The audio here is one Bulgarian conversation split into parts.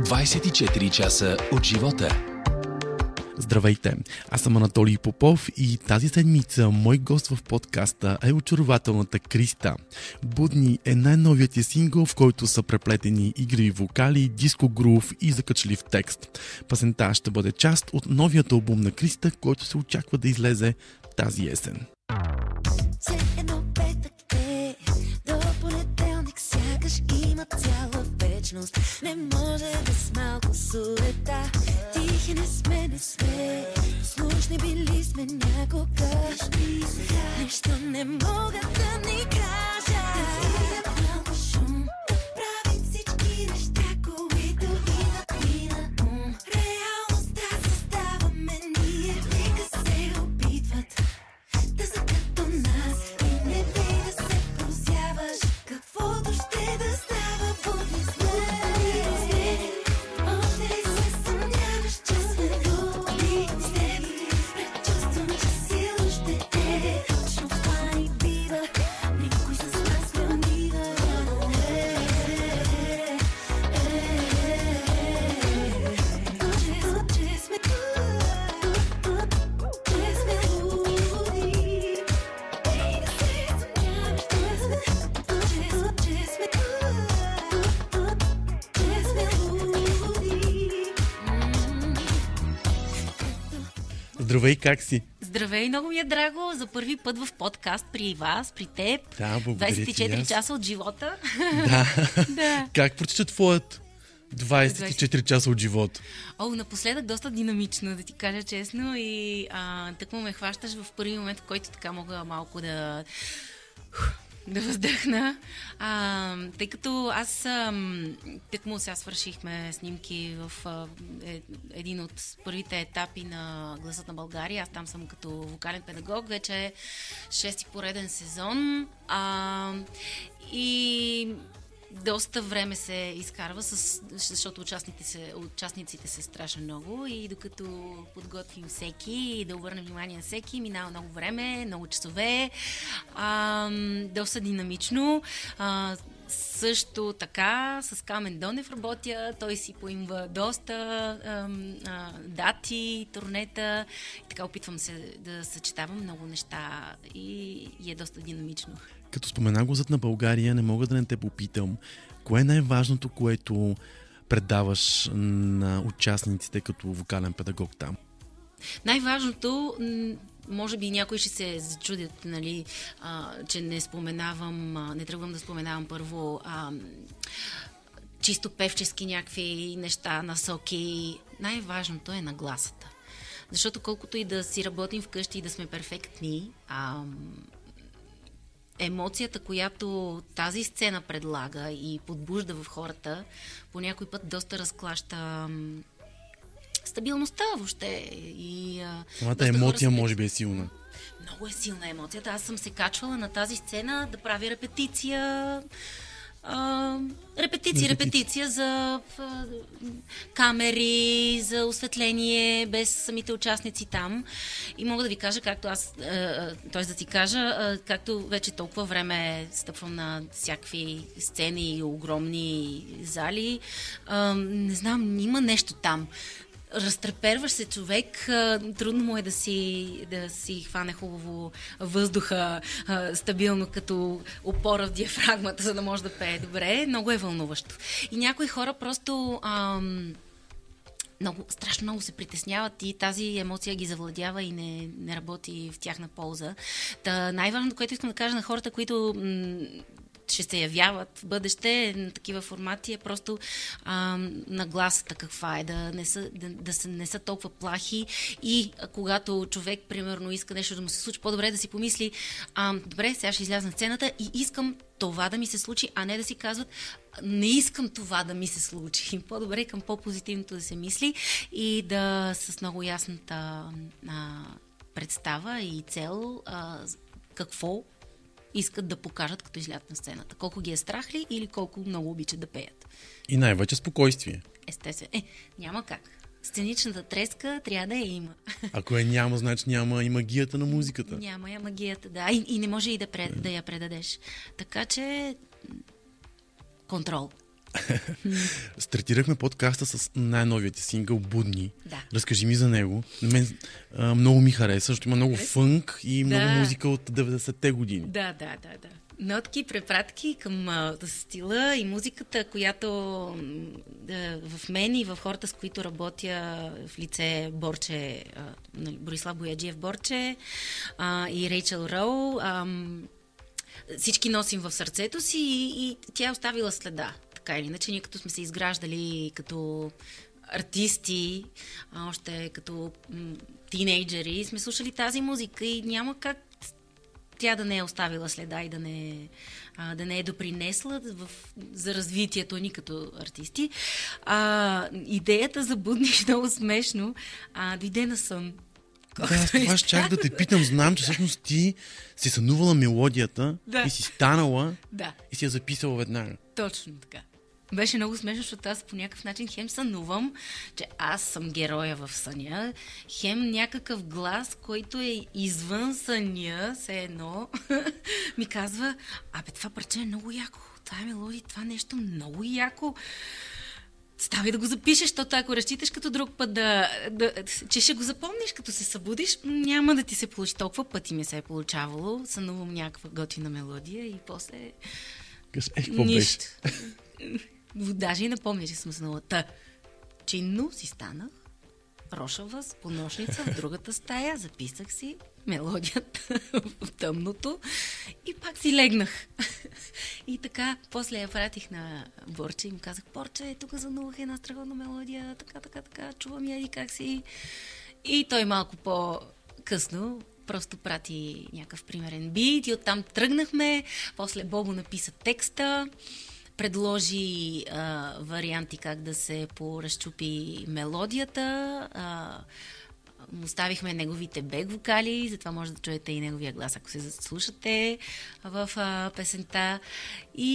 24 часа от живота. Здравейте! Аз съм Анатолий Попов и тази седмица мой гост в подкаста е очарователната Криста. Будни е най-новият ти сингъл, в който са преплетени игри вокали, диско грув и закачлив текст. Пасента ще бъде част от новият албум на Криста, който се очаква да излезе тази есен. Вечност. Не може с малко сурета Тихи не сме, не сме. Слушни били сме някога. Нищо не мога да ни кажа Здравей, как си? Здравей, много ми е драго за първи път в подкаст при вас, при теб. Да, благодаря 24 часа от живота. Да. да. Как протича твоят 24 часа от живота? О, напоследък доста динамично, да ти кажа честно. И а, тък му ме хващаш в първи момент, в който така мога малко да да въздъхна. А, тъй като аз тък му сега свършихме снимки в а, е, един от първите етапи на Гласът на България. Аз там съм като вокален педагог. Вече е шести пореден сезон. А, и доста време се изкарва, с, защото участниците участниците са страшно много и докато подготвим всеки и да обърнем внимание на всеки, минава много време, много часове, а, доста динамично. А, също така с Камен Донев работя. Той си поимва доста а, а, дати, турнета и така опитвам се да съчетавам много неща и, и е доста динамично. Като спомена гласът на България, не мога да не те попитам, кое е най-важното, което предаваш на участниците като вокален педагог там? Най-важното, може би някои ще се зачудят, нали, а, че не споменавам, а, не тръгвам да споменавам първо а, чисто певчески някакви неща, насоки. Най-важното е нагласата. Защото колкото и да си работим вкъщи и да сме перфектни, а, емоцията, която тази сцена предлага и подбужда в хората, по някой път доста разклаща стабилността въобще. И, Самата емоция може би е силна. Много е силна емоцията. Аз съм се качвала на тази сцена да правя репетиция а, репетиция, репетиция за а, камери, за осветление, без самите участници там. И мога да ви кажа, както аз, т.е. да ти кажа, а, както вече толкова време стъпвам на всякакви сцени и огромни зали, а, не знам, има нещо там разтреперваш се човек, трудно му е да си, да си хване хубаво въздуха стабилно като опора в диафрагмата, за да може да пее добре. Много е вълнуващо. И някои хора просто ам, много, страшно много се притесняват и тази емоция ги завладява и не, не работи в тяхна полза. Та най-важното, което искам да кажа на хората, които м- ще се явяват в бъдеще на такива формати, е просто а, нагласата каква е, да не, са, да, да са, не са толкова плахи и а, когато човек, примерно, иска нещо да му се случи, по-добре да си помисли, а, добре, сега ще изляза на сцената и искам това да ми се случи, а не да си казват, не искам това да ми се случи. По-добре към по-позитивното да се мисли и да с много ясната а, представа и цел а, какво искат да покажат, като излязат на сцената. Колко ги е страх ли или колко много обичат да пеят. И най-вече спокойствие. Естествено. Е, няма как. Сценичната треска трябва да я има. Ако е няма, значи няма и магията на музиката. Няма я магията, да. И, и не може и да, пред, да я предадеш. Така че контрол. Стартирахме подкаста с най-новият сингъл Будни. Да. Разкажи ми за него. Мен а, много ми хареса, защото има много фънк и много Да. музика от 90-те години. Да, да, да, да. Нотки, препратки към а, стила и музиката, която да, в мен и в хората, с които работя в лице Борче, а, нали, Борислав Бояджиев Борче а, и Рейчел Роу, ам, всички носим в сърцето си и, и тя е оставила следа. Така или иначе, ние като сме се изграждали като артисти, още като тинейджери, сме слушали тази музика и няма как тя да не е оставила следа и да не, а, да не е допринесла в, за развитието ни като артисти. А, идеята за будниш много смешно а, дойде на сън. Да, аз това ще чак да те питам. Знам, че всъщност ти си сънувала мелодията Да. и си станала Да, и си я записала веднага. точно така. Беше много смешно, защото аз по някакъв начин хем сънувам, че аз съм героя в съня, хем някакъв глас, който е извън съня, все едно, ми казва, абе това парче е много яко, това е мелодия, това нещо много яко. Ставай да го запишеш, защото ако разчиташ като друг път да, да, че ще го запомниш, като се събудиш, няма да ти се получи. Толкова пъти ми се е получавало. Сънувам някаква готина мелодия и после Е, какво беше? Даже и напомня, че съм сънала. Та, чинно си станах, рошава с поношница в другата стая, записах си мелодията в тъмното и пак си легнах. И така, после я пратих на Борче и му казах, Борче, тук занувах една страхотна мелодия, така, така, така, чувам я и как си. И той малко по-късно просто прати някакъв примерен бит и оттам тръгнахме. После Бобо написа текста, предложи а, варианти как да се поразчупи мелодията. А, оставихме неговите бек вокали, затова може да чуете и неговия глас, ако се заслушате в а, песента. И,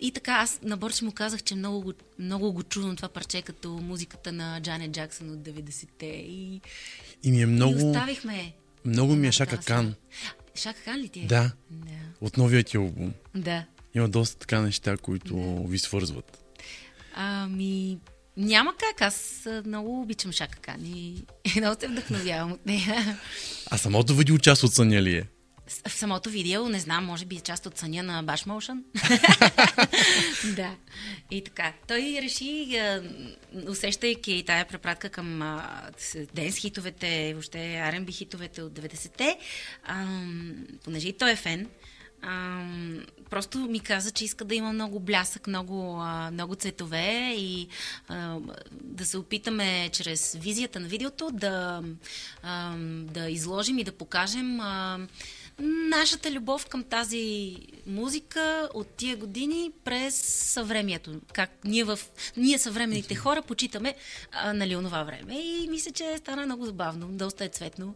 и така, аз на Борче му казах, че много, го- много го чувам това парче като музиката на Джанет Джаксън от 90-те. И, И ми е и много, оставихме. много ми е Шака Кан Шака Кан ли ти е? Да. Да. от новият ти албум. да. Има доста така неща, които ви свързват. Ами, няма как. Аз много обичам Шака Кан и много се вдъхновявам от нея. А самото видео част от съня ли е? В самото видео, не знам, може би е част от съня на Bash Motion. да. И така. Той реши, усещайки тая препратка към денс хитовете, въобще R&B хитовете от 90-те, ам, понеже и той е фен, ам, просто ми каза, че иска да има много блясък, много, а, много цветове и а, да се опитаме чрез визията на видеото да, а, да изложим и да покажем а, нашата любов към тази музика от тия години през съвремието. Как ние, в, ние съвременните хора почитаме а, нали, онова време. И мисля, че стана много забавно. Доста е цветно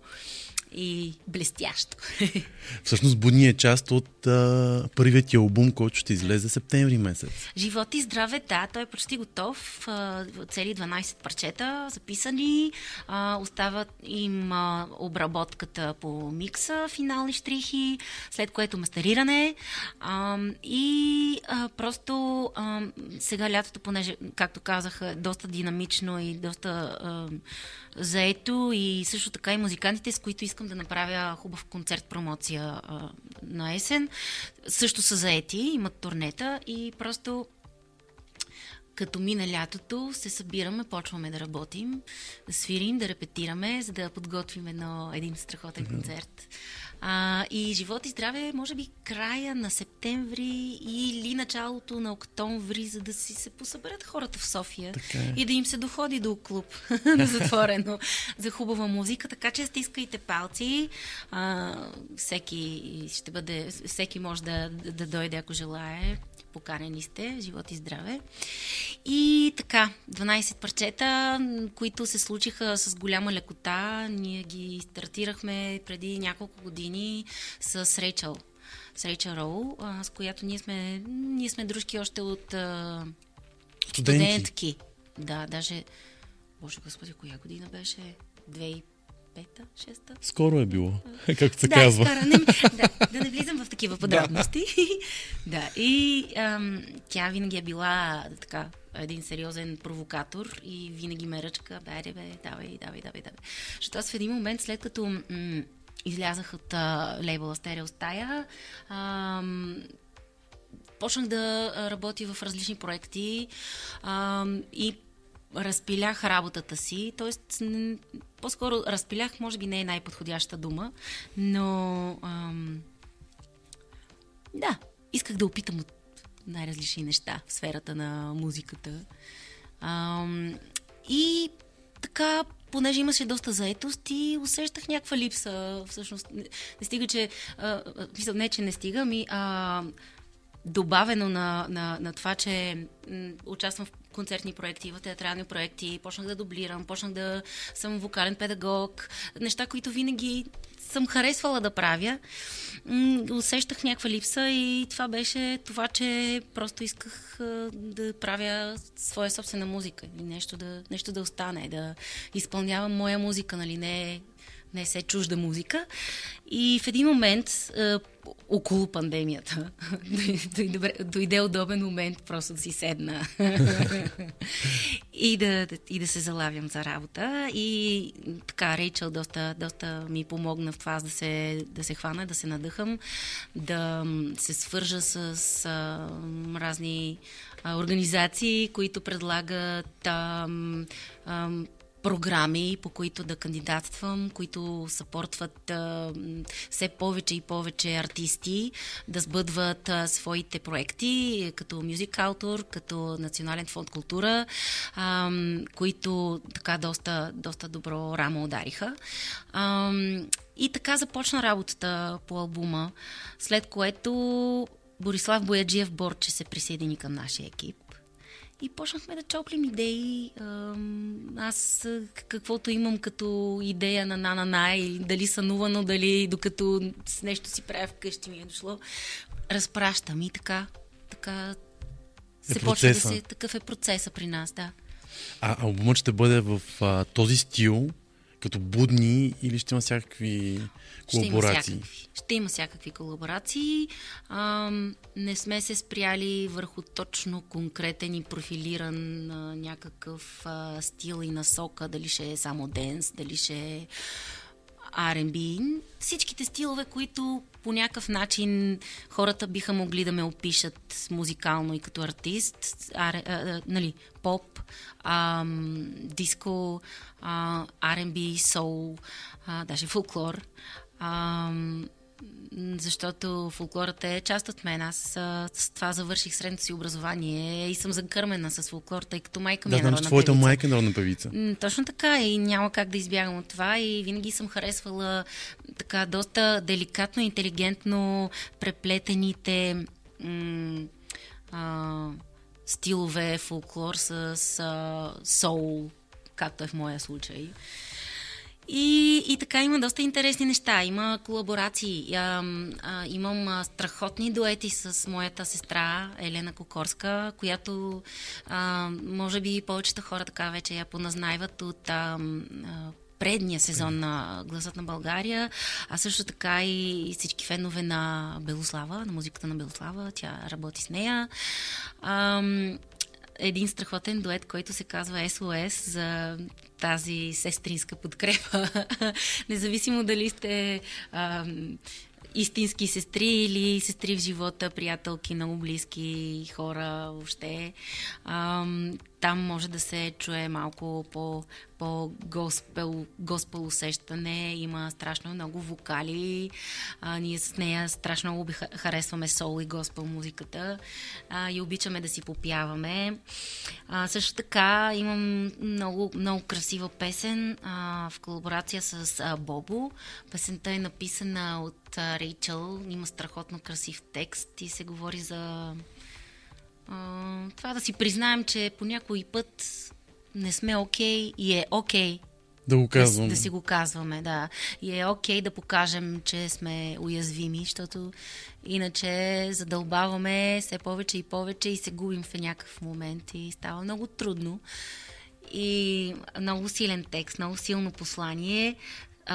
и блестящо. Всъщност Будни е част от а, първият ти албум, който ще излезе септември месец. Живот и здраве, да, той е почти готов. А, Цели 12 парчета записани. А, Остават им а, обработката по микса, финални штрихи, след което мастериране. А, И а, просто а, сега лятото, понеже, както казах, е доста динамично и доста а, заето и също така и музикантите, с които искам да направя хубав концерт промоция а, на есен, също са заети, имат турнета и просто като мине лятото, се събираме, почваме да работим, да свирим, да репетираме, за да подготвим едно, един страхотен концерт. А, и живот и здраве, може би края на септември или началото на октомври, за да си се посъберат хората в София е. и да им се доходи до клуб на затворено за хубава музика. Така че стискайте палци. А, всеки ще бъде, всеки може да, да, да дойде, ако желае. Поканени сте. Живот и здраве. И така, 12 парчета, които се случиха с голяма лекота. Ние ги стартирахме преди няколко години с Рейчел. С Рейчел Роу, с която ние сме, ние сме дружки още от а, Студенти. студентки. Да, даже, боже господи, коя година беше? 2005 пета, шеста. Скоро е било, както се да, казва. Скоро, не, да, да не влизам в такива подробности. да, и ам, тя винаги е била така един сериозен провокатор и винаги ме ръчка, бе, бе, давай, давай, давай, давай. Защото аз в един момент, след като м- излязах от а, лейбъла Стереостая, ам, почнах да работя в различни проекти ам, и разпилях работата си, т.е. по-скоро разпилях, може би не е най-подходяща дума, но ам, да, исках да опитам от най-различни неща в сферата на музиката. Ам, и така, понеже имаше доста заетост и усещах някаква липса. Всъщност, не, не стига, че... А, не, че не стига, ми... А, добавено на, на, на това, че м, участвам в концертни проекти, в театрални проекти, почнах да дублирам, почнах да съм вокален педагог, неща, които винаги съм харесвала да правя. Усещах някаква липса и това беше това, че просто исках да правя своя собствена музика и нещо да, нещо да остане, да изпълнявам моя музика, нали, не не се чужда музика. И в един момент, около пандемията, дойде, удобен момент просто да си седна и, да, и да се залавям за работа. И така, Рейчел доста, доста ми помогна в това да се, да се хвана, да се надъхам, да се свържа с, с разни организации, които предлагат а, а, програми, по които да кандидатствам, които съпортват все повече и повече артисти да сбъдват своите проекти, като мюзик автор, като Национален фонд култура, които така доста, доста добро рамо удариха. И така започна работата по албума, след което Борислав Бояджиев Борче се присъедини към нашия екип. И почнахме да чоплим идеи. Аз каквото имам като идея на на-на-на дали сънувано, дали докато с нещо си правя вкъщи ми е дошло, разпращам и така, така е се почва да се... Такъв е процеса при нас, да. А албумът ще бъде в а, този стил, като будни или ще има всякакви колаборации? Ще има всякакви, ще има всякакви колаборации. А, не сме се спряли върху точно конкретен и профилиран а, някакъв а, стил и насока, дали ще е само денс, дали ще е R&B. Всичките стилове, които по някакъв начин хората биха могли да ме опишат музикално и като артист. А, а, нали, поп, а, диско, а, R&B, соул, а, даже фолклор. А, защото фолклорът е част от мен. Аз а, с това завърших средното си образование и съм закърмена с фолклор, тъй като майка ми да, е народна знам, твоята певица. майка е народна певица. Точно така и няма как да избягам от това и винаги съм харесвала така доста деликатно, интелигентно преплетените м- а, стилове фолклор с а, соул, както е в моя случай. И, и така има доста интересни неща. Има колаборации. А, а, имам а, страхотни дуети с моята сестра Елена Кокорска, която а, може би повечето хора така вече я поназнайват от а, а, предния сезон на Гласът на България, а също така и всички фенове на Белослава, на музиката на Белослава. Тя работи с нея. Ам, един страхотен дует, който се казва СОС за тази сестринска подкрепа. Независимо дали сте ам, истински сестри или сестри в живота, приятелки, много близки хора въобще. Ам, там може да се чуе малко по, по госпел, госпел усещане. Има страшно много вокали. А, ние с нея страшно много харесваме сол и госпел музиката а, и обичаме да си попяваме. А, също така имам много, много красива песен а, в колаборация с а, Бобо. Песента е написана от а, Рейчел. Има страхотно красив текст и се говори за Uh, това да си признаем, че по някой път не сме окей okay и е окей. Okay да го казваме. Да, да си го казваме, да. И е окей okay да покажем, че сме уязвими, защото иначе задълбаваме все повече и повече и се губим в някакъв момент и става много трудно. И много силен текст, много силно послание.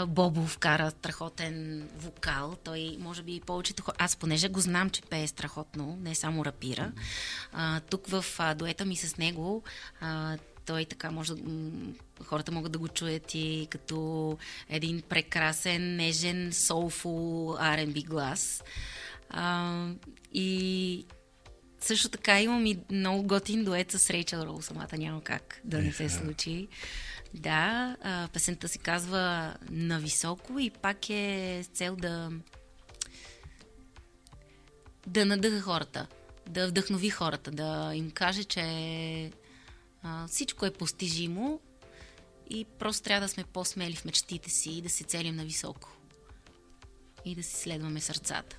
Бобо вкара страхотен вокал. Той, може би, повечето хора... Аз понеже го знам, че пее страхотно, не само рапира. А, тук в а, дуета ми с него а, той така може да, хората могат да го чуят и като един прекрасен, нежен, soulful R&B глас. А, и също така имам и много готин дует с Рейчел Роу, самата няма как да не се случи. Да, а, песента се казва Нависоко и пак е с цел да да надъха хората, да вдъхнови хората, да им каже, че а, всичко е постижимо и просто трябва да сме по-смели в мечтите си и да се целим на високо. И да си следваме сърцата.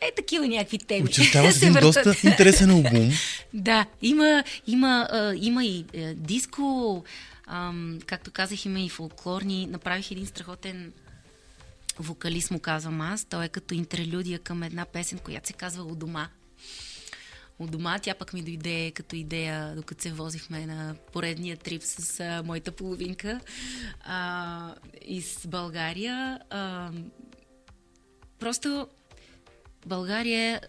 Е, такива някакви теми. Очертава се един доста интересен албум. да, има, има, а, има и а, е, диско, а, както казах, има и фолклорни. Направих един страхотен вокалист, му казвам аз. Той е като интерлюдия към една песен, която се казва У дома от дома. Тя пък ми дойде като идея, докато се возихме на поредния трип с а, моята половинка а, из България. А, просто България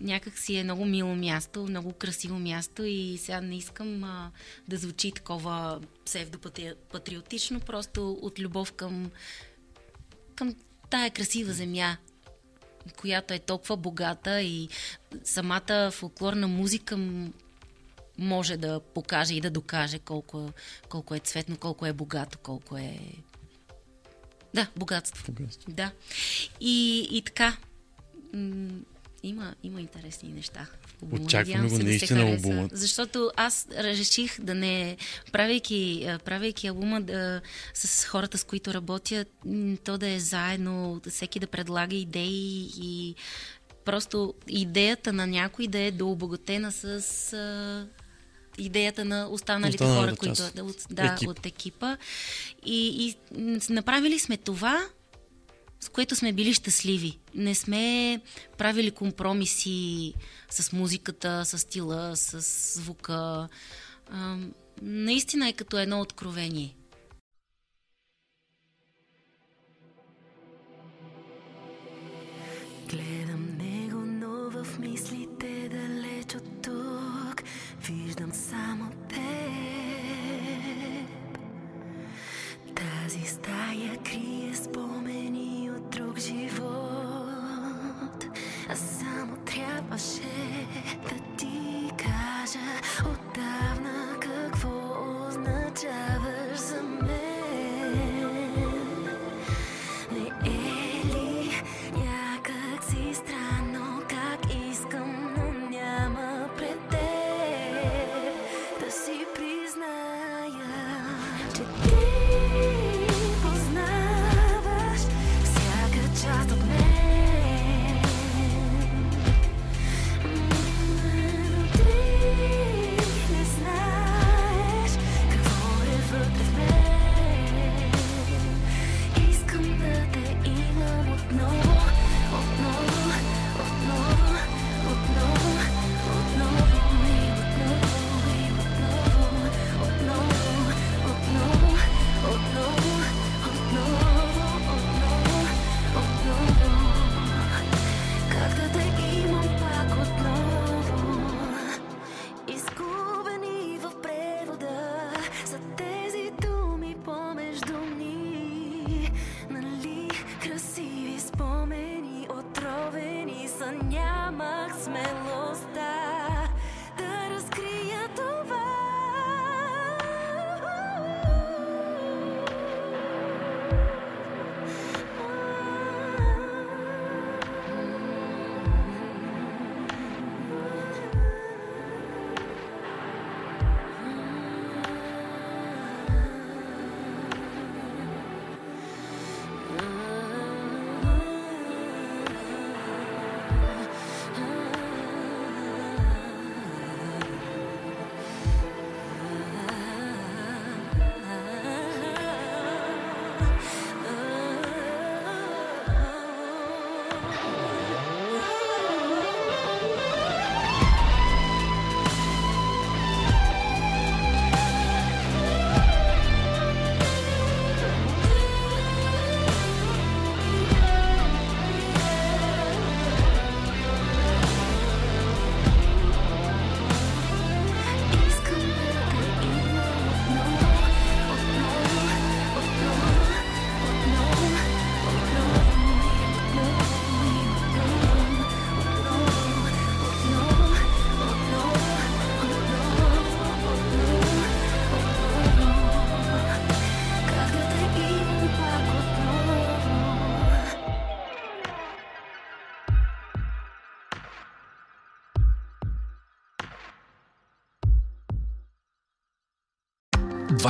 някак си е много мило място, много красиво място и сега не искам а, да звучи такова псевдопатриотично, просто от любов към, към тая красива земя, която е толкова богата и самата фолклорна музика може да покаже и да докаже колко, колко е цветно, колко е богато, колко е... Да, богатство. богатство. Да. И, и така, има, има интересни неща. Очакваме го наистина албумът. Защото аз реших да не, правейки, правейки албума да, с хората, с които работя, то да е заедно, всеки да предлага идеи и просто идеята на някой да е дообогатена с а, идеята на останалите Останалата хора, част. които от, да, Екип. от екипа. И, и направили сме това, с което сме били щастливи. Не сме правили компромиси с музиката, с стила, с звука. А, наистина е като едно откровение. Гледам него, но в мислите далеч от тук виждам само теб. Тази стая крие спомени друг живот А само трябваше да ти кажа Отдавна какво означаваш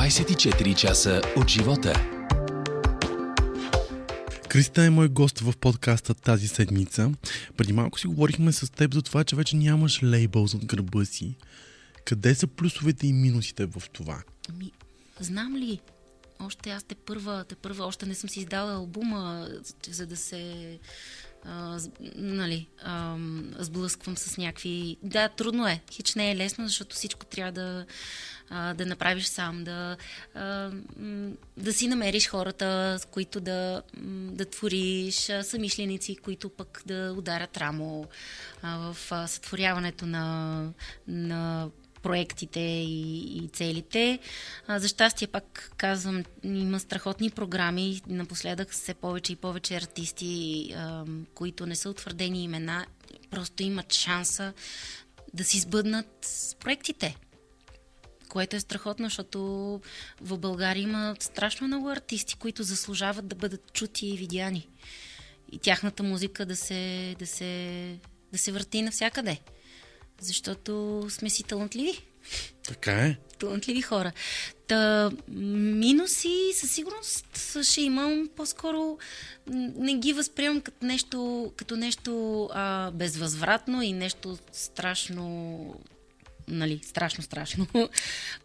24 часа от живота. Криста е мой гост в подкаста тази седмица. Преди малко си говорихме с теб за това, че вече нямаш лейбъл зад гърба си. Къде са плюсовете и минусите в това? Ами, знам ли? Още аз те първа, те първа, още не съм си издала албума, за да се а, нали, а, сблъсквам с някакви... Да, трудно е. Хич не е лесно, защото всичко трябва да, а, да направиш сам, да, а, да си намериш хората, с които да, да твориш, самишленици, които пък да ударят рамо а, в сътворяването на, на проектите и, и целите. А, за щастие, пак казвам, има страхотни програми. Напоследък все повече и повече артисти, а, които не са утвърдени имена, просто имат шанса да си сбъднат проектите. Което е страхотно, защото в България има страшно много артисти, които заслужават да бъдат чути и видяни. И тяхната музика да се, да се, да се върти навсякъде защото сме си талантливи. Така е. Талантливи хора. Та, минуси със сигурност ще имам. По-скоро не ги възприемам като нещо, като нещо а, безвъзвратно и нещо страшно нали, страшно, страшно.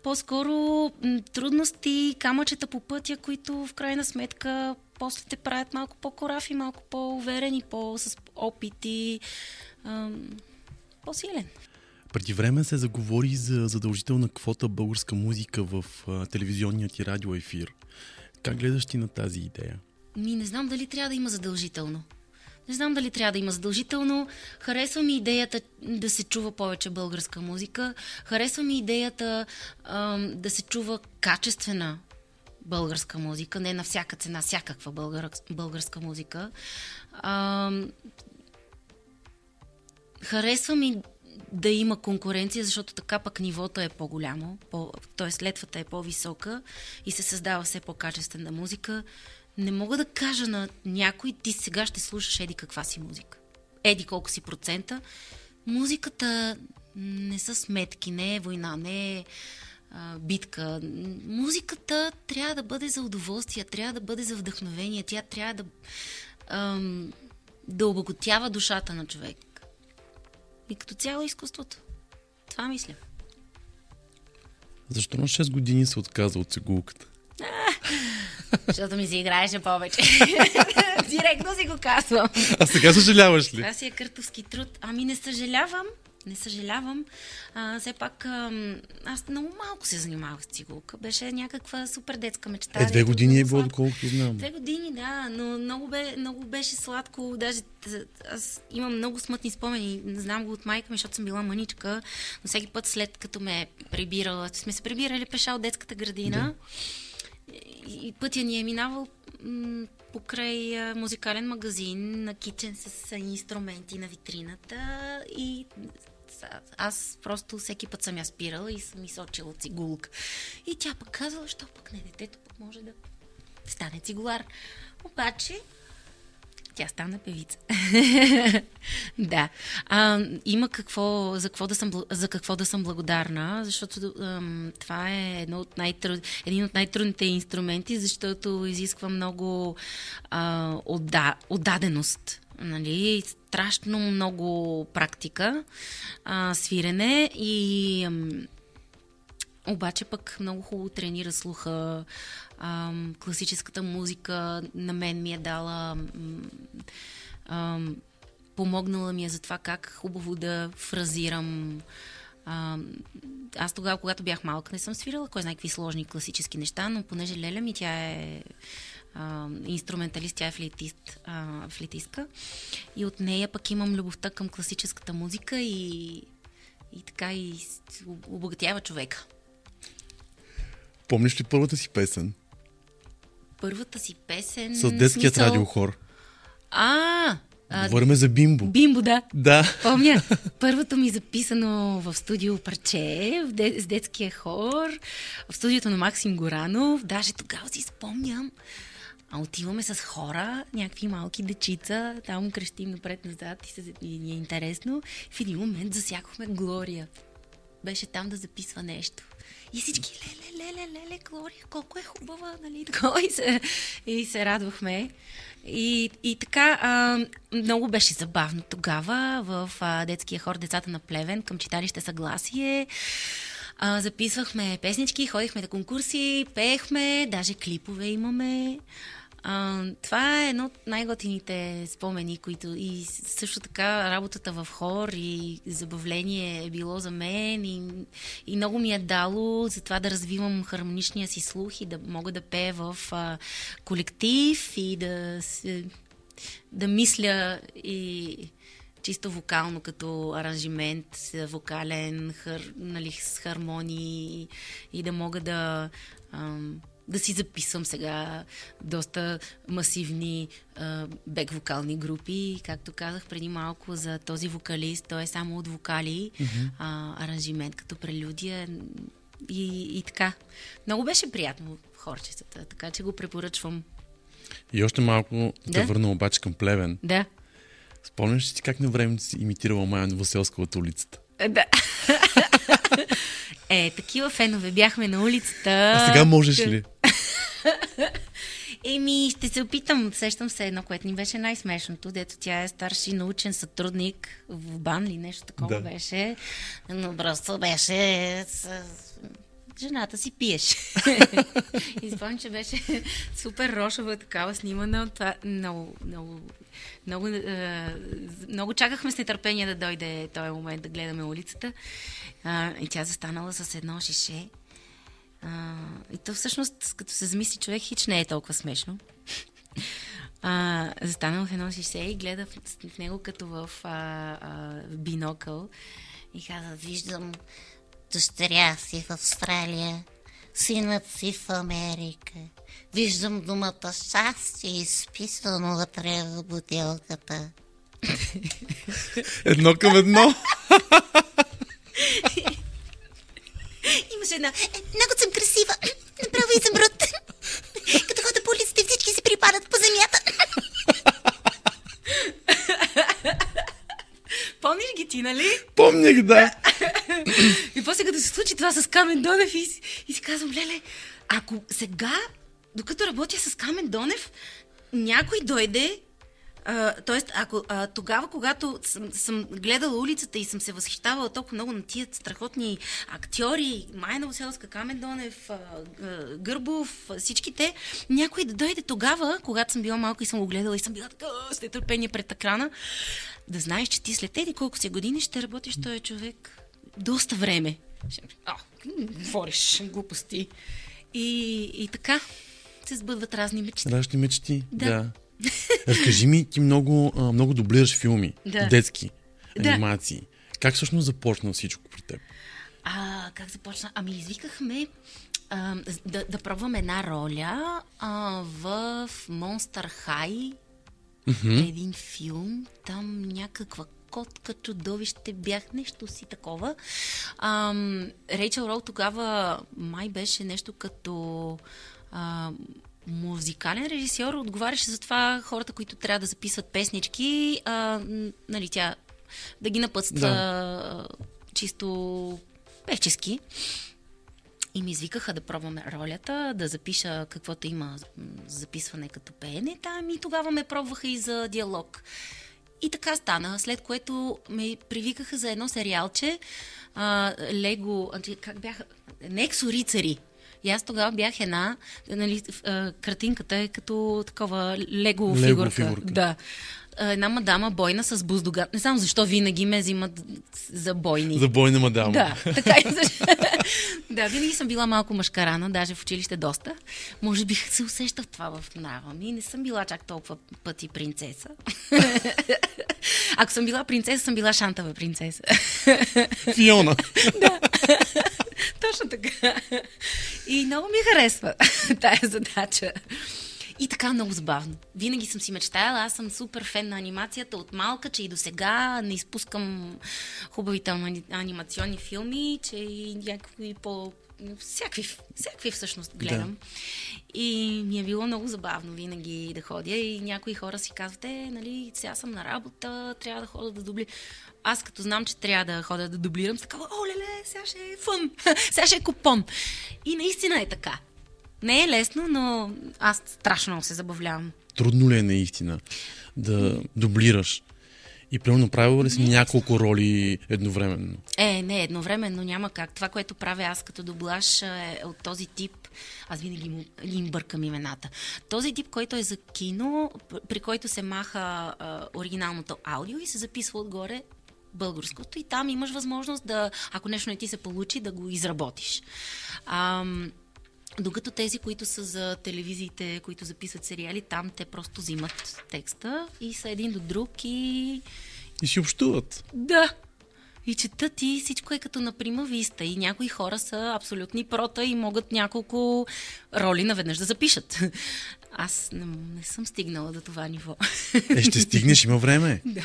По-скоро трудности, камъчета по пътя, които в крайна сметка после те правят малко по-корафи, малко по-уверени, по-с опити по-силен. Преди време се заговори за задължителна квота българска музика в а, телевизионния ти радиоефир. Как гледаш ти на тази идея? Ми не знам дали трябва да има задължително. Не знам дали трябва да има задължително. Харесва ми идеята да се чува повече българска музика. Харесва ми идеята ам, да се чува качествена българска музика, не на всяка цена, всякаква българ, българска музика. Ам, Харесва ми да има конкуренция, защото така пък нивото е по-голямо, по, т.е. летвата е по-висока и се създава все по-качествена музика. Не мога да кажа на някой, ти сега ще слушаш еди каква си музика. Еди колко си процента. Музиката не са сметки, не е война, не е а, битка. Музиката трябва да бъде за удоволствие, трябва да бъде за вдъхновение, тя трябва да, ам, да обогатява душата на човек и като цяло изкуството. Това мисля. Защо на 6 години се отказа от цигулката? Защото ми се играеше повече. Директно си го казвам. А сега съжаляваш ли? Това си е къртовски труд. Ами не съжалявам, не съжалявам. А, все пак а, аз много малко се занимавах с цигулка. Беше някаква супер детска мечта. Е, две години е било, доколкото знам. Две години, да, но много, бе, много беше сладко. Даже аз имам много смътни спомени. Знам го от майка ми, защото съм била маничка. Но всеки път след като ме прибирала, сме се прибирали пеша от детската градина. Да. И пътя ни е минавал м- покрай а, музикален магазин, на кичен с инструменти на витрината и аз просто всеки път съм я спирала и съм изсочила цигулка. И тя пък казала, що пък не, детето пък може да стане цигулар. Обаче, тя стана певица. да. А, има какво, за, какво да съм, за какво да съм благодарна, защото ам, това е едно от най-труд, един от най-трудните инструменти, защото изисква много а, отда, отдаденост нали, страшно много практика, а, свирене и ам, обаче пък много хубаво тренира слуха. Ам, класическата музика на мен ми е дала ам, помогнала ми е за това как хубаво да фразирам а, аз тогава, когато бях малка, не съм свирала кой знае какви сложни класически неща, но понеже Леля ми тя е а, инструменталист, тя е флейтист, а, флейтистка. И от нея пък имам любовта към класическата музика и, и така и обогатява човека. Помниш ли първата си песен? Първата си песен... С детският смисъл... радиохор. А, Говорим за Бимбо. Бимбо, да. Да. Помня. Първото ми записано в студио Парче, в де, с детския хор, в студиото на Максим Горанов. Даже тогава си спомням, а отиваме с хора, някакви малки дечица, там крещим напред-назад и, се, и ни е интересно. В един момент засякохме Глория. Беше там да записва нещо. И всички, леле, леле, леле, Глория, колко е хубава, нали, такова. И се, и се радвахме. И, и така, а, много беше забавно тогава в а, детския хор Децата на Плевен към читалище Съгласие. А, записвахме песнички, ходихме на конкурси, пеехме, даже клипове имаме. А, това е едно от най-готините спомени, които и също така работата в хор и забавление е било за мен и, и много ми е дало за това да развивам хармоничния си слух и да мога да пея в а, колектив и да, да мисля и чисто вокално, като аранжимент, вокален, хар, нали, с хармонии и да мога да ам, да си записвам сега доста масивни бек-вокални групи. Както казах преди малко за този вокалист, той е само от вокали, mm-hmm. а, аранжимент като прелюдия и, и така. Много беше приятно в хорчетата, така че го препоръчвам. И още малко да, те върна обаче към Плевен. Да. Спомняш ли си как на време си имитирала Майя Новоселска от улицата? Да. Е, такива фенове бяхме на улицата. А сега можеш ли? Еми, ще се опитам. Сещам се едно, което ни беше най-смешното, дето тя е старши научен сътрудник в БАН или нещо такова да. беше. Но просто беше с жената си пиеш. и спомням, че беше супер рошава такава снимана. Това много, много, много, е, много чакахме с нетърпение да дойде този момент да гледаме улицата. А, и тя застанала с едно шише. А, и то всъщност, като се замисли човек, хич не е толкова смешно. А, застанала в едно шише и гледа в, в него като в а, а, бинокъл. И каза, виждам дъщеря си в Австралия, синът си в Америка. Виждам думата щастие изписано вътре в бутилката. Едно към едно. Имаше една. Е, много съм красива. Направо измрут. Като хода по улиците, всички се припадат по земята. Помниш ги ти, нали? Помних, да. и после като се случи това с Камен Донев и, и си казвам, леле, ако сега, докато работя с Камен Донев, някой дойде тоест, ако а, тогава, когато съм, съм гледала улицата и съм се възхищавала толкова много на тия страхотни актьори, Майя Новоселска, Камен Донев, а, а, Гърбов, всичките, някой да дойде тогава, когато съм била малко и съм го гледала и съм била така с нетърпение пред екрана, да знаеш, че ти след тези колко си години ще работиш този човек доста време. А, говориш глупости. И, и така се сбъдват разни мечти. Разни мечти, да. да. Разкажи ми, ти много, много дублираш филми, да. детски, анимации. Да. Как всъщност започна всичко при теб? А, как започна? Ами извикахме а, да, да пробвам една роля а, в Monster High, mm-hmm. един филм, там някаква котка, чудовище бях, нещо си такова. Рейчел Рол тогава май беше нещо като а, музикален режисьор, отговаряше за това хората, които трябва да записват песнички, а, нали, тя да ги напътства да. чисто певчески. И ми извикаха да пробваме ролята, да запиша каквото има записване като пеене там и тогава ме пробваха и за диалог. И така стана, след което ме привикаха за едно сериалче, а, Лего, как бяха, Нексо рицари. И аз тогава бях една, нали, картинката е като такова лего, фигурка. фигурка. Да една мадама бойна с буздога. Не знам защо винаги ме взимат за бойни. За бойна мадама. Да, така и Да, винаги съм била малко мъжкарана, даже в училище доста. Може би се усеща в това в нрава ми. Не съм била чак толкова пъти принцеса. Ако съм била принцеса, съм била шантава принцеса. Фиона. да. Точно така. И много ми харесва тая задача. И така много забавно. Винаги съм си мечтаяла, аз съм супер фен на анимацията от малка, че и до сега не изпускам хубавите анимационни филми, че и някакви по... Всякакви, всякакви всъщност гледам. Да. И ми е било много забавно винаги да ходя и някои хора си казват, е, нали, сега съм на работа, трябва да ходя да дублирам. Аз като знам, че трябва да ходя да дублирам, съм такава, о, леле, сега ще е фън, сега ще е купон. И наистина е така. Не е лесно, но аз страшно се забавлявам. Трудно ли е наистина да дублираш? И примерно правила ли си няколко роли едновременно? Е, не, едновременно няма как. Това, което правя аз като дублаж е от този тип. Аз винаги му, им бъркам имената. Този тип, който е за кино, при който се маха а, оригиналното аудио и се записва отгоре българското и там имаш възможност да, ако нещо не ти се получи, да го изработиш. Ам, докато тези, които са за телевизиите, които записват сериали, там те просто взимат текста и са един до друг и... И си общуват. Да. И четат и всичко е като на прима виста. И някои хора са абсолютни прота и могат няколко роли наведнъж да запишат. Аз не, не съм стигнала до това ниво. Е, ще стигнеш, има време. Да.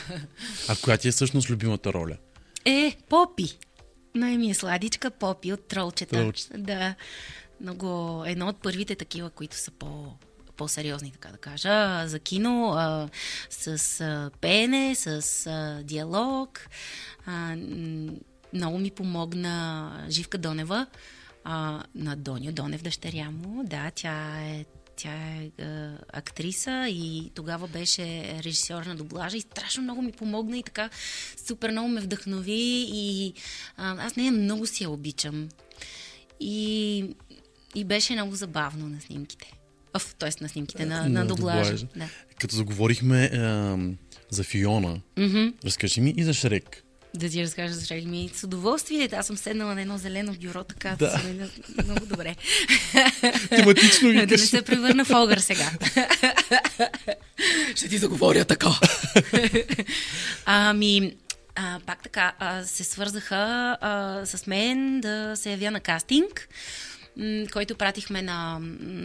А коя ти е всъщност любимата роля? Е, Попи. Най ми е сладичка Попи от Тролчета. Тролчета. Да. Много, едно от първите такива, които са по, по-сериозни, така да кажа, за кино, а, с а, пеене, с а, диалог. А, много ми помогна Живка Донева, а, на Доня Донев, дъщеря му. Да, тя е тя е, е актриса и тогава беше режисьор на доблажа и страшно много ми помогна и така супер много ме вдъхнови и а, аз нея много си я обичам. И, и беше много забавно на снимките. Т.е. на снимките, на, на, доблажа. доблажа. Да. Като заговорихме ам, за Фиона, Мгм. разкажи ми и за Шрек. Да ти разкажа за Шрек ми. С удоволствие. Аз съм седнала на едно зелено бюро, така Да. да. съм много добре. Тематично да не се превърна в огър сега. Ще ти заговоря така. ами, а, пак така, а, се свързаха а, с мен да се явя на кастинг, който пратихме на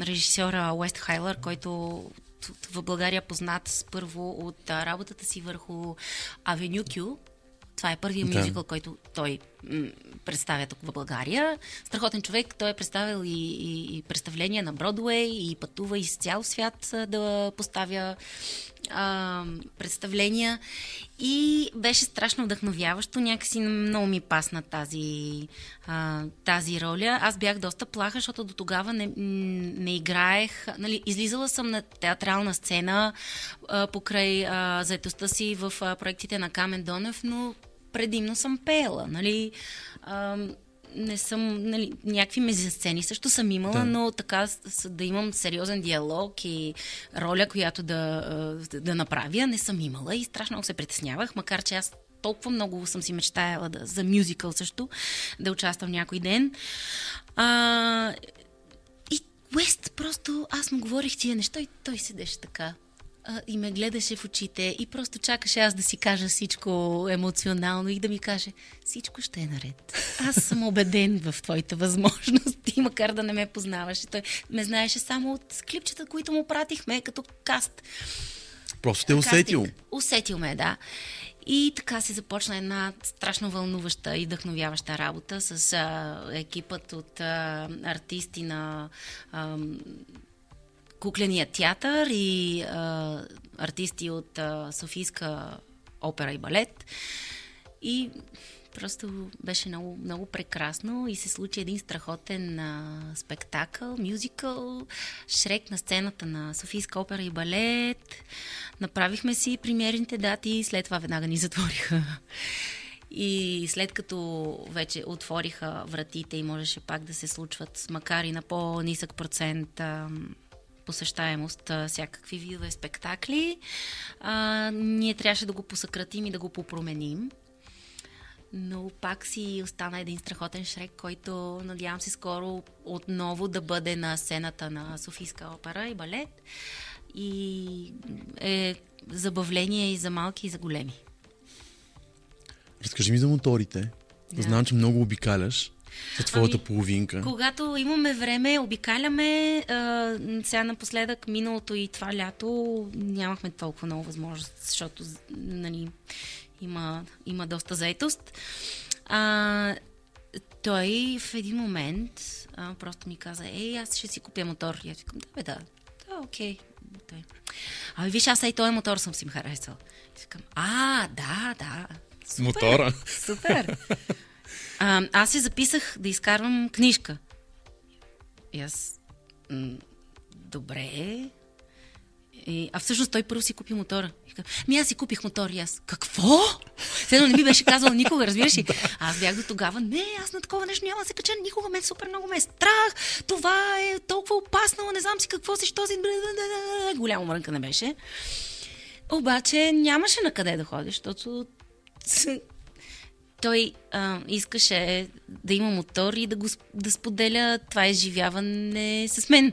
режисьора Уест Хайлър, който в България е познат първо от работата си върху Авеню Кю. Това е първият Да. мюзикъл, който той представя тук в България. Страхотен човек, той е представил и, и, и представления на Бродуей и пътува из цял свят да поставя а, представления. И беше страшно вдъхновяващо. Някакси много ми пасна тази, а, тази роля. Аз бях доста плаха, защото до тогава не, не играех. Нали, излизала съм на театрална сцена а, покрай а, заетостта си в а, проектите на Камен Донев, но предимно съм пеела. Нали? А, не съм, нали, някакви мезисцени също съм имала, Да. но така да имам сериозен диалог и роля, която да, да направя, не съм имала и страшно много се притеснявах, макар че аз толкова много съм си мечтаяла да, за мюзикъл също, да участвам някой ден. А, и Уест просто, аз му говорих тия неща и той седеше така а, и ме гледаше в очите и просто чакаше аз да си кажа всичко емоционално и да ми каже всичко ще е наред. Аз съм убеден в твоите възможности, макар да не ме познаваше. Той ме знаеше само от клипчета, които му пратихме като каст. Просто те усетил. Усетил ме, да. И така се започна една страшно вълнуваща и вдъхновяваща работа с а, екипът от а, артисти на а, кукления театър и а, артисти от а, Софийска опера и балет. И просто беше много, много прекрасно и се случи един страхотен а, спектакъл, мюзикъл, Шрек на сцената на Софийска опера и балет. Направихме си премиерните дати и след това веднага ни затвориха. И след като вече отвориха вратите и можеше пак да се случват, макар и на по-нисък процент а, посещаемост, а, всякакви видове спектакли, а, ние трябваше да го посъкратим и да го попроменим. Но пак си остана един страхотен шрек, който надявам се скоро отново да бъде на сцената на Софийска опера и балет. И е забавление и за малки, и за големи. Разкажи ми за моторите. Да. Знам, че много обикаляш за твоята Ами, половинка. Когато имаме време, обикаляме. А, сега напоследък, миналото и това лято, нямахме толкова много възможност, защото нали, има, има доста заетост. А, той в един момент а, просто ми каза, ей, аз ще си купя мотор. И аз викам, да, бе, да, да, окей. Той. Ами виж, аз и този мотор съм си харесал. И викам, а, да, да. Супер, Мотора. Супер. А, аз се записах да изкарвам книжка. И аз, добре. И, а всъщност той първо си купи мотора. Ми аз си купих мотор и аз. Какво? Седно не ми беше казал никога, разбираш ли? Аз бях до тогава, не, аз на такова нещо няма да се кача никога, мен супер много ме е страх, това е толкова опасно, не знам си какво си, що си, голямо мрънка не беше. Обаче нямаше на къде да ходиш, защото той а, искаше да има мотор и да, го, да споделя това изживяване с мен,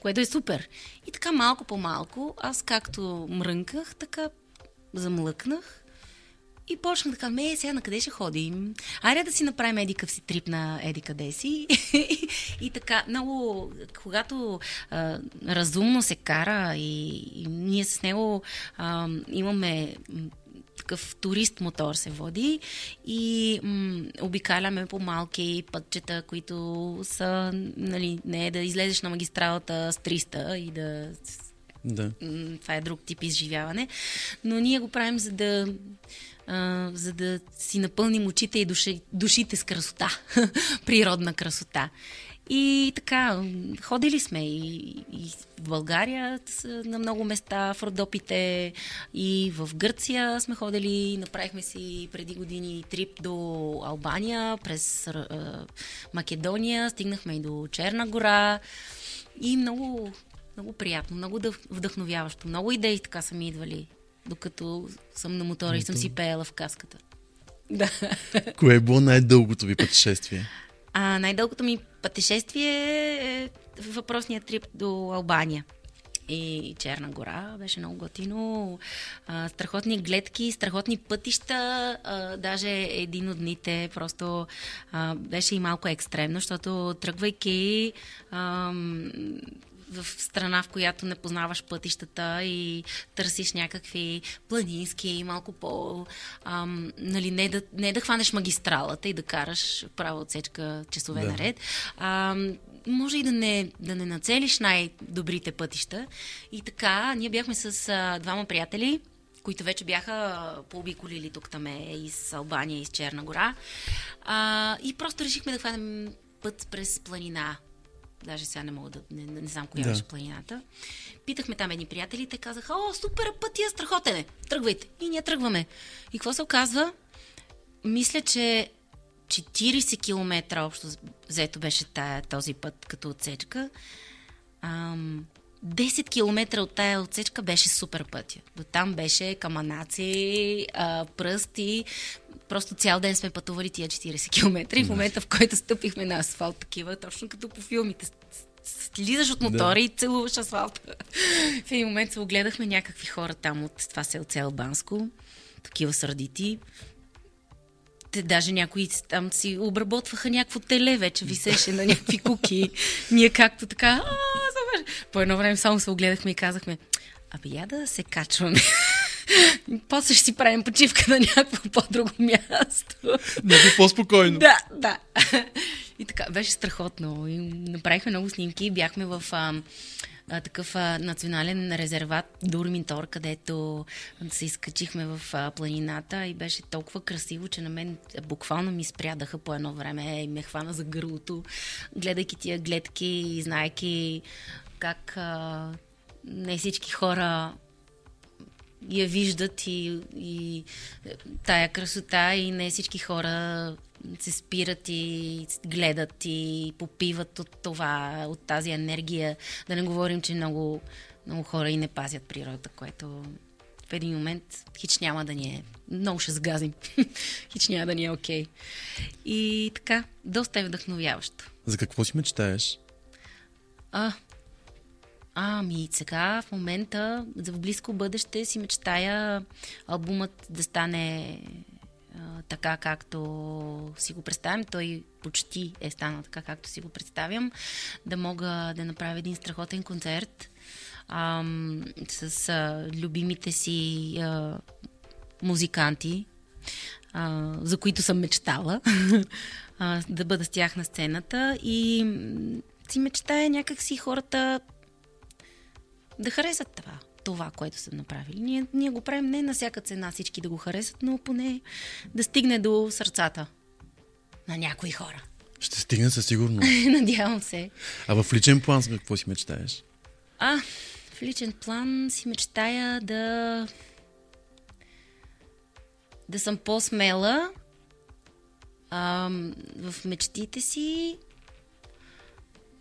което е супер. И така малко по малко, аз както мрънках, така замлъкнах и почнах да кажа, ме, сега на къде ще ходим? Айде да си направим еди къв си трип на еди къде си. и така, много, когато а, разумно се кара и, и ние с него а, имаме такъв турист мотор се води и м- обикаляме по малки пътчета, които са, нали, не е да излезеш на магистралата с 300 и да Да. това е друг тип изживяване, но ние го правим за да а, за да си напълним очите и души, душите с красота, природна красота. И така, ходили сме и, и в България на много места, в Родопите, и в Гърция сме ходили, направихме си преди години трип до Албания, през а, Македония, стигнахме и до Черна гора и много, много приятно, много вдъхновяващо. Много идеи така са ми идвали, докато съм на мотора и съм си пеела в каската. Да. Кое е било най-дългото ви пътешествие? А най-дългото ми пътешествие е въпросният трип до Албания и Черна гора. Беше много готино. Страхотни гледки, страхотни пътища. А, даже един от дните просто беше и малко екстремно, защото тръгвайки в страна, в която не познаваш пътищата и търсиш някакви планински, малко по... Ам, нали, не, да, не да хванеш магистралата и да караш права отсечка часове Да. наред. Ам, може и да не, да не нацелиш най-добрите пътища. И така, ние бяхме с а, двама приятели, които вече бяха пообиколили тук там из Албания и из Черна гора. А, и просто решихме да хванем път през планина. Даже сега не мога да... Не, не знам коя Да. беше планината. Питахме там едни приятели, те казаха, о, супер, пътя, страхотен е, тръгвайте. И ние тръгваме. И какво се оказва? Мисля, че 40 км общо взето беше тая, този път като отсечка. Ам, 10 км от тая отсечка беше супер пътя. До там беше каманаци, а, пръсти. Просто цял ден сме пътували тия 40 км и в момента, в който стъпихме на асфалт, такива, точно като по филмите. Слизаш от мотора Да. и целуваш асфалта. В един момент се огледахме някакви хора там от това селце Албанско, такива сърдити. Те даже някои там си обработваха някакво теле, вече висеше на някакви куки. Ние както така, супер. По едно време само се огледахме и казахме, абе я да се качваме. После ще си правим почивка на някакво по-друго място. Много по-спокойно. Да, да. И така, беше страхотно. И направихме много снимки. Бяхме в а, а, такъв а, национален резерват Дурминтор, където се изкачихме в а, планината и беше толкова красиво, че на мен буквално ми спрядаха по едно време и ме хвана за гърлото, гледайки тия гледки и знаеки как а, не всички хора я виждат и, и тая красота и не всички хора се спират и гледат и попиват от това, от тази енергия. Да не говорим, че много, много хора и не пазят природата, което в един момент хич няма да ни е. Много ще сгазим. хич няма да ни е окей. И така, доста е вдъхновяващо. За какво си мечтаеш? А, ами сега в момента, за в близко бъдеще си мечтая албумът да стане а, така, както си го представям. Той почти е станал така, както си го представям. Да мога да направя един страхотен концерт ам, с а, любимите си а, музиканти. а, за които съм мечтала, а, да бъда с тях на сцената и си мечтая някакси хората да харесат това, това, което са направили. Ние, ние го правим не на всяка цена всички да го харесат, но поне да стигне до сърцата на някои хора. Ще стигне със сигурност. Надявам се. А в личен план за какво си мечтаеш? А, в личен план си мечтая да да съм по-смела а, в мечтите си,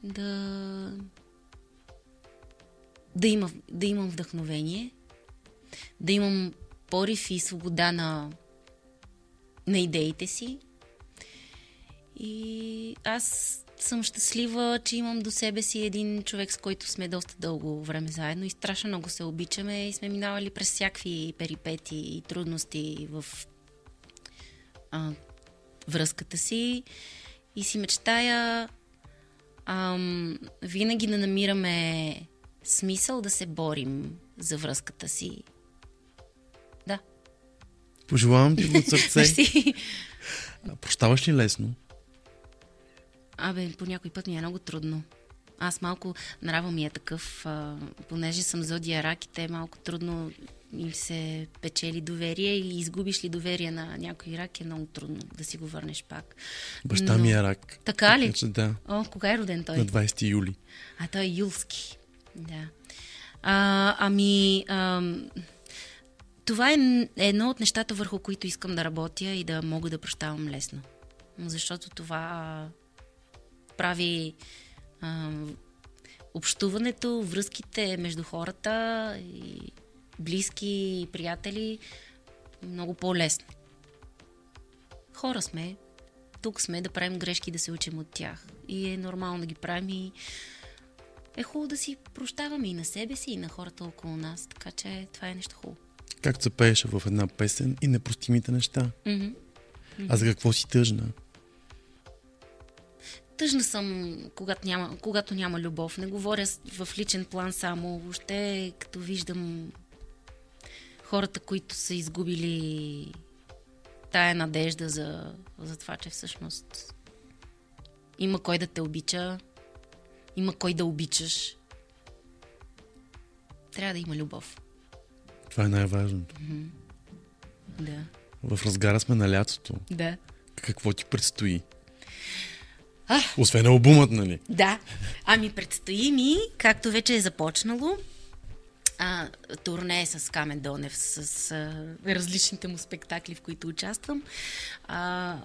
да да, има, да имам вдъхновение, да имам порив и свобода на, на идеите си. И аз съм щастлива, че имам до себе си един човек, с който сме доста дълго време заедно и страшно много се обичаме и сме минавали през всякакви перипети и трудности в а, връзката си и си мечтая ам, винаги да намираме смисъл да се борим за връзката си. Да. Пожелавам ти от сърце. Прощаваш ли лесно? Абе, по някой път ми е много трудно. Аз малко, нрава ми е такъв, а, понеже съм зодия рак и те малко трудно им се печели доверие и изгубиш ли доверие на някой рак е много трудно да си го върнеш пак. Баща ми е рак. Така ли? Така че да, О, кога е роден той? на 20 юли. А той е юлски. Да. А, ами, ам, това е едно от нещата, върху които искам да работя и да мога да прощавам лесно. Защото това прави а, общуването, връзките между хората и близки и приятели много по-лесно. Хора сме, тук сме да правим грешки, да се учим от тях. И е нормално да ги правим и е хубаво да си прощаваме и на себе си, и на хората около нас. Така че това е нещо хубаво. Както се пееше в една песен и непростимите неща. Мгм. А за какво си тъжна? Тъжна съм, когато няма, когато няма любов. Не говоря в личен план само. Въобще, като виждам хората, които са изгубили тая надежда за, за това, че всъщност има кой да те обича, има кой да обичаш. Трябва да има любов. Това е най-важното. Да. В разгара сме на лятото. Да. Какво ти предстои? А! Освен албумът, нали? Да. Ами предстои ми, както вече е започнало, а, турне с Камен Донев, с а, различните му спектакли, в които участвам. А,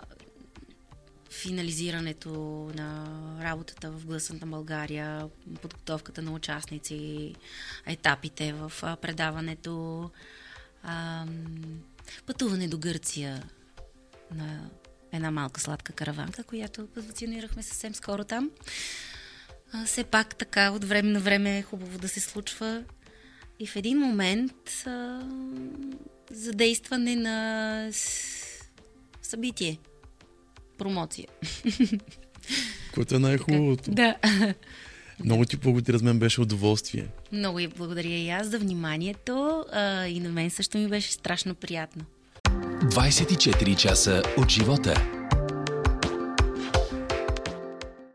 финализирането на работата в Гласът на България, подготовката на участници, етапите в предаването, пътуване до Гърция на една малка сладка караванка, която позиционирахме съвсем скоро там. Все пак така от време на време е хубаво да се случва. И в един момент задействане на събитие. Промоция. Което е най-хубавото. Да. Много ти благодаря, за мен беше удоволствие. Много и благодаря и аз за вниманието. А, и на мен също ми беше страшно приятно. 24 часа от живота.